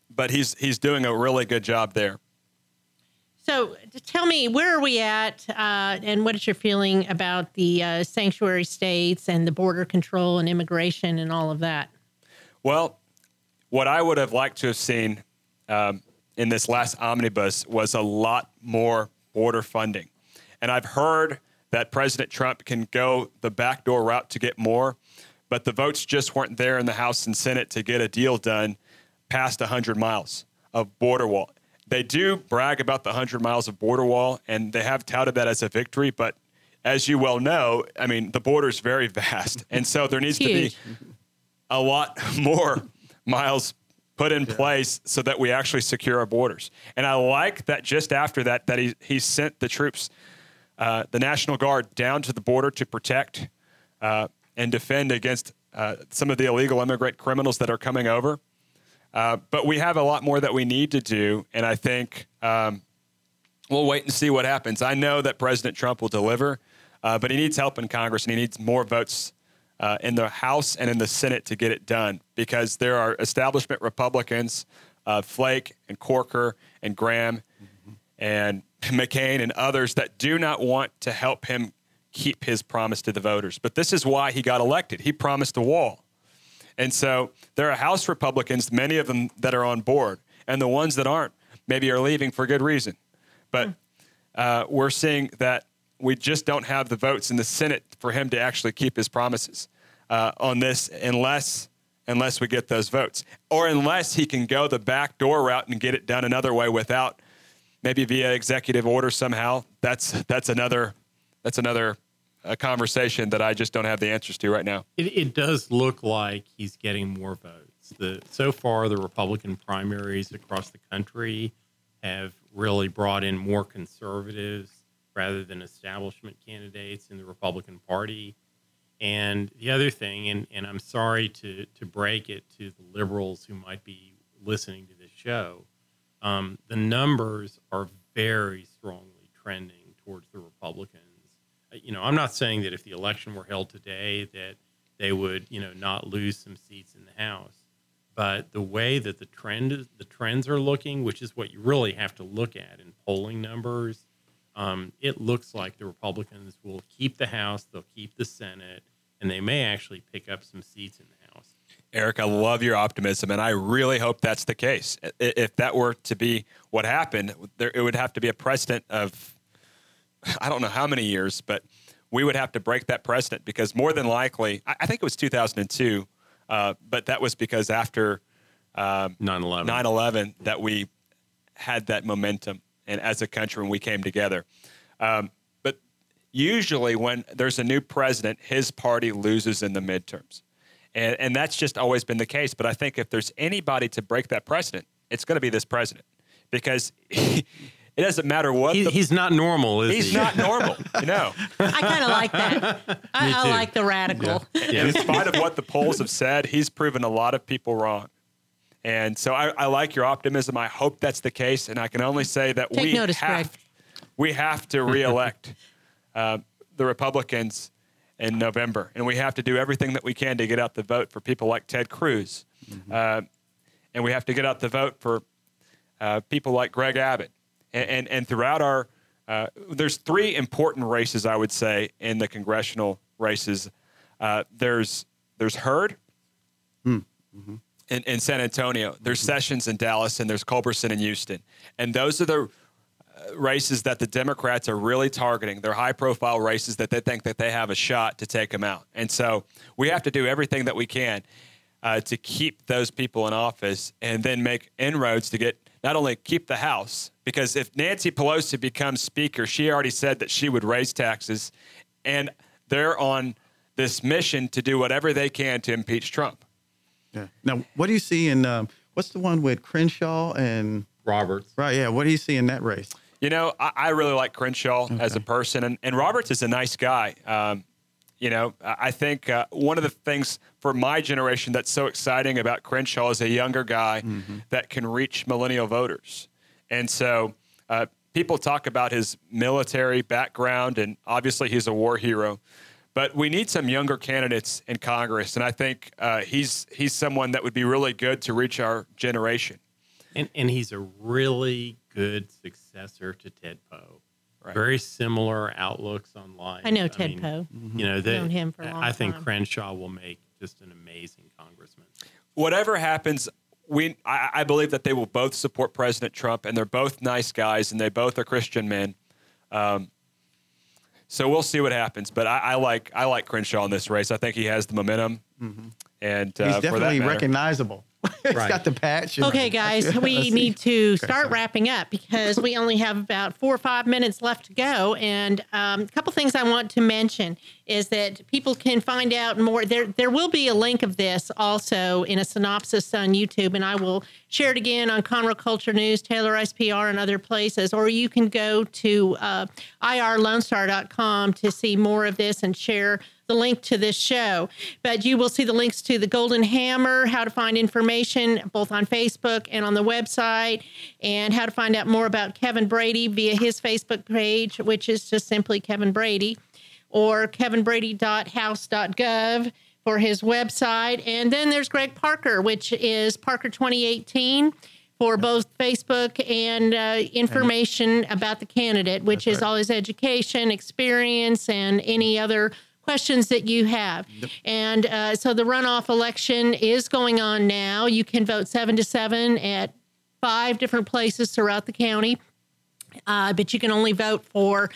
But he's he's doing a really good job there. So tell me, where are we at, uh, and what is your feeling about the uh, sanctuary states and the border control and immigration and all of that? Well, what I would have liked to have seen um, in this last omnibus was a lot more border funding. And I've heard that President Trump can go the backdoor route to get more, but the votes just weren't there in the House and Senate to get a deal done past 100 miles of border wall. They do brag about the 100 miles of border wall, and they have touted that as a victory, but as you well know, I mean, the border is very vast. And so there needs to be a lot more miles put in place so that we actually secure our borders. And I like that just after that, that he, he sent the troops, uh, the National Guard, down to the border to protect uh, and defend against uh, some of the illegal immigrant criminals that are coming over. Uh, but we have a lot more that we need to do. And I think um, we'll wait and see what happens. I know that President Trump will deliver, uh, but he needs help in Congress and he needs more votes uh, in the House and in the Senate to get it done because there are establishment Republicans, uh, Flake and Corker and Graham and McCain and others that do not want to help him keep his promise to the voters. But this is why he got elected. He promised a wall. And so there are House Republicans, many of them that are on board, and the ones that aren't maybe are leaving for good reason. But uh, we're seeing that we just don't have the votes in the Senate for him to actually keep his promises uh, on this unless unless we get those votes or unless he can go the back door route and get it done another way without maybe via executive order somehow. That's that's another that's another uh, conversation that I just don't have the answers to right now. It, it does look like he's getting more votes. The so far the Republican primaries across the country have really brought in more conservatives rather than establishment candidates in the Republican Party. And the other thing, and, and I'm sorry to to break it to the liberals who might be listening to this show, um, the numbers are very strongly trending towards the Republicans. Uh, You know, I'm not saying that if the election were held today that they would, you know, not lose some seats in the House, but the way that the trend the trends are looking, which is what you really have to look at in polling numbers, um, it looks like the Republicans will keep the House, they'll keep the Senate, and they may actually pick up some seats in the House. Eric, I love your optimism, and I really hope that's the case. If that were to be what happened, there, it would have to be a precedent of, I don't know how many years, but we would have to break that precedent because more than likely, I, I think it was 2002, uh, but that was because after um, 9/11. 9/11 that we had that momentum, and as a country, when we came together. Um, but usually, when there's a new president, his party loses in the midterms, and and that's just always been the case. But I think if there's anybody to break that precedent, it's going to be this president, because it doesn't matter what He, the, he's not normal, is he's he? not normal, you know. I kind of like that. I, I like the radical. in spite of what the polls have said, he's proven a lot of people wrong. And so I, I like your optimism. I hope that's the case. And I can only say that Take we notice, have Greg. we have to reelect uh, the Republicans in November, and we have to do everything that we can to get out the vote for people like Ted Cruz, uh, and we have to get out the vote for uh, people like Greg Abbott, and and, and throughout our uh, there's three important races I would say in the congressional races. Uh, there's there's Hurd in, in San Antonio. There's Sessions in Dallas, and there's Culberson in Houston, and those are the uh, races that the Democrats are really targeting. They're high profile races that they think that they have a shot to take them out. And so we have to do everything that we can uh, to keep those people in office and then make inroads to get not only keep the House, because if Nancy Pelosi becomes Speaker, she already said that she would raise taxes, and they're on this mission to do whatever they can to impeach Trump. Yeah. Now, what do you see in um, what's the one with Crenshaw and Roberts. right? Yeah. What do you see in that race? You know, I, I really like Crenshaw as a person, and, and Roberts is a nice guy. Um, you know, I think uh, one of the things for my generation that's so exciting about Crenshaw is a younger guy that can reach millennial voters. And so uh, people talk about his military background, and obviously he's a war hero. But we need some younger candidates in Congress, and I think uh, he's he's someone that would be really good to reach our generation. And, and he's a really good successor to Ted Poe. Right. Very similar outlooks on life. I know Ted mean, Poe. You know, they, Known him for a long I think time. Crenshaw will make just an amazing congressman. whatever happens, we I, I believe that they will both support President Trump, and they're both nice guys, and they both are Christian men. Um, so we'll see what happens. But I, I like I like Crenshaw in this race. I think he has the momentum, and uh, He's for that definitely recognizable. He's Right. got the patch. Okay, guys, we need to start wrapping up because we only have about four or five minutes left to go. And um, a couple things I want to mention is that people can find out more. There, there will be a link of this also in a synopsis on YouTube, and I will share it again on Conroe Culture News, Taylor SPR, and other places. Or you can go to uh, irlonestar.com to see more of this and share the link to this show. But you will see the links to the Golden Hammer, how to find information both on Facebook and on the website, and how to find out more about Kevin Brady via his Facebook page, which is just simply Kevin Brady, or kevinbrady.house.gov for his website. And then there's Greg Parker, which is Parker 2018 for both Facebook and uh, information about the candidate, which is all his education, experience, and any other questions that you have. And uh, so the runoff election is going on now. You can vote seven to seven at five different places throughout the county, uh, but you can only vote for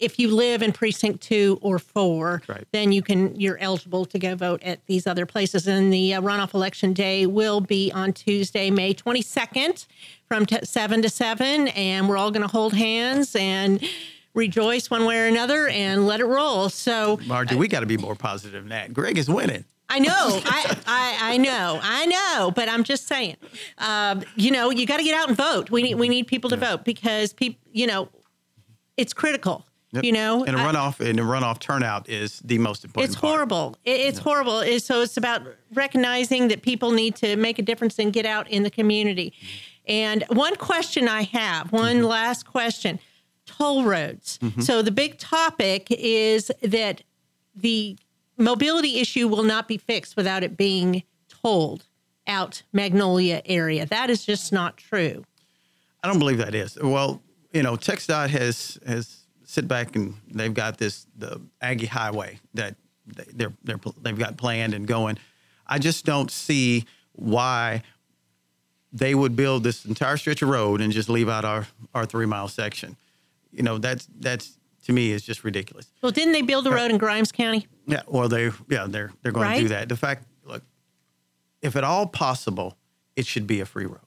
if you live in precinct two or four. Right. Then you can you're eligible to go vote at these other places. And the uh, runoff election day will be on Tuesday, May 22nd, from t- seven to seven, and we're all going to hold hands and rejoice one way or another and let it roll. So Margie, we got to be more positive than that. Greg is winning. I know, I, I, I know, I know, but I'm just saying, um, you know, you got to get out and vote. We need, we need people to vote because people, you know, it's critical. Yep. You know, and a runoff and a runoff turnout is the most important. it's part. horrible. It, it's horrible. It's, so it's about recognizing that people need to make a difference and get out in the community. And one question I have, one mm-hmm. last question toll roads. Mm-hmm. So the big topic is that the mobility issue will not be fixed without it being tolled out Magnolia area. That is just not true. I don't believe that is. Well, you know, TxDOT has has sit back and they've got this the Aggie Highway that they, they're they're they've got planned and going. I just don't see why they would build this entire stretch of road and just leave out our our three mile section. You know, that's that's to me is just ridiculous. Well, didn't they build a road in Grimes County? Yeah, well, they yeah they're they're going to do that. The fact, look, if at all possible, it should be a free road.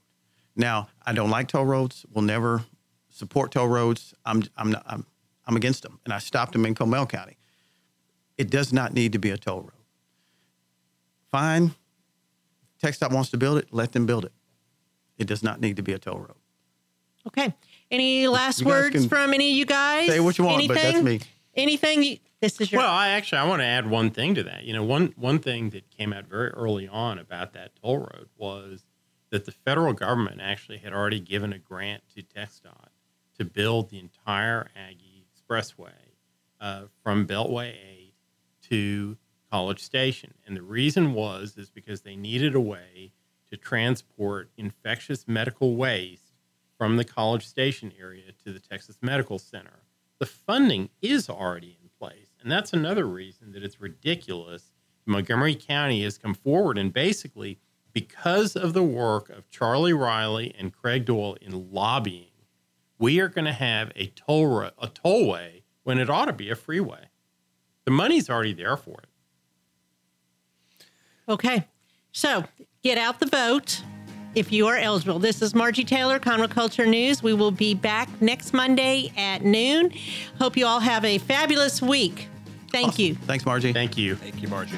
Now, I don't like toll roads. We'll never support toll roads. I'm I'm not, I'm I'm against them, and I stopped them in Comal County. It does not need to be a toll road. Fine, TxDOT wants to build it. Let them build it. It does not need to be a toll road. Okay. Any last words from any of you guys? say what you want, but that's Anything? me. Anything? You, this is your. Well, I actually I want to add one thing to that. You know, one one thing that came out very early on about that toll road was that the federal government actually had already given a grant to TxDOT to build the entire Aggie Expressway uh, from Beltway 8 to College Station, and the reason was is because they needed a way to transport infectious medical waste from the College Station area to the Texas Medical Center. The funding is already in place. And that's another reason that it's ridiculous. Montgomery County has come forward and basically, because of the work of Charlie Riley and Craig Doyle in lobbying, we are going to have a toll ro- a tollway when it ought to be a freeway. The money's already there for it. Okay. So get out the vote if you are eligible. This is Margie Taylor, Conroe Culture News. We will be back next Monday at noon. Hope you all have a fabulous week. Thank you. Thanks, Margie. Thank you. Thank you, Margie.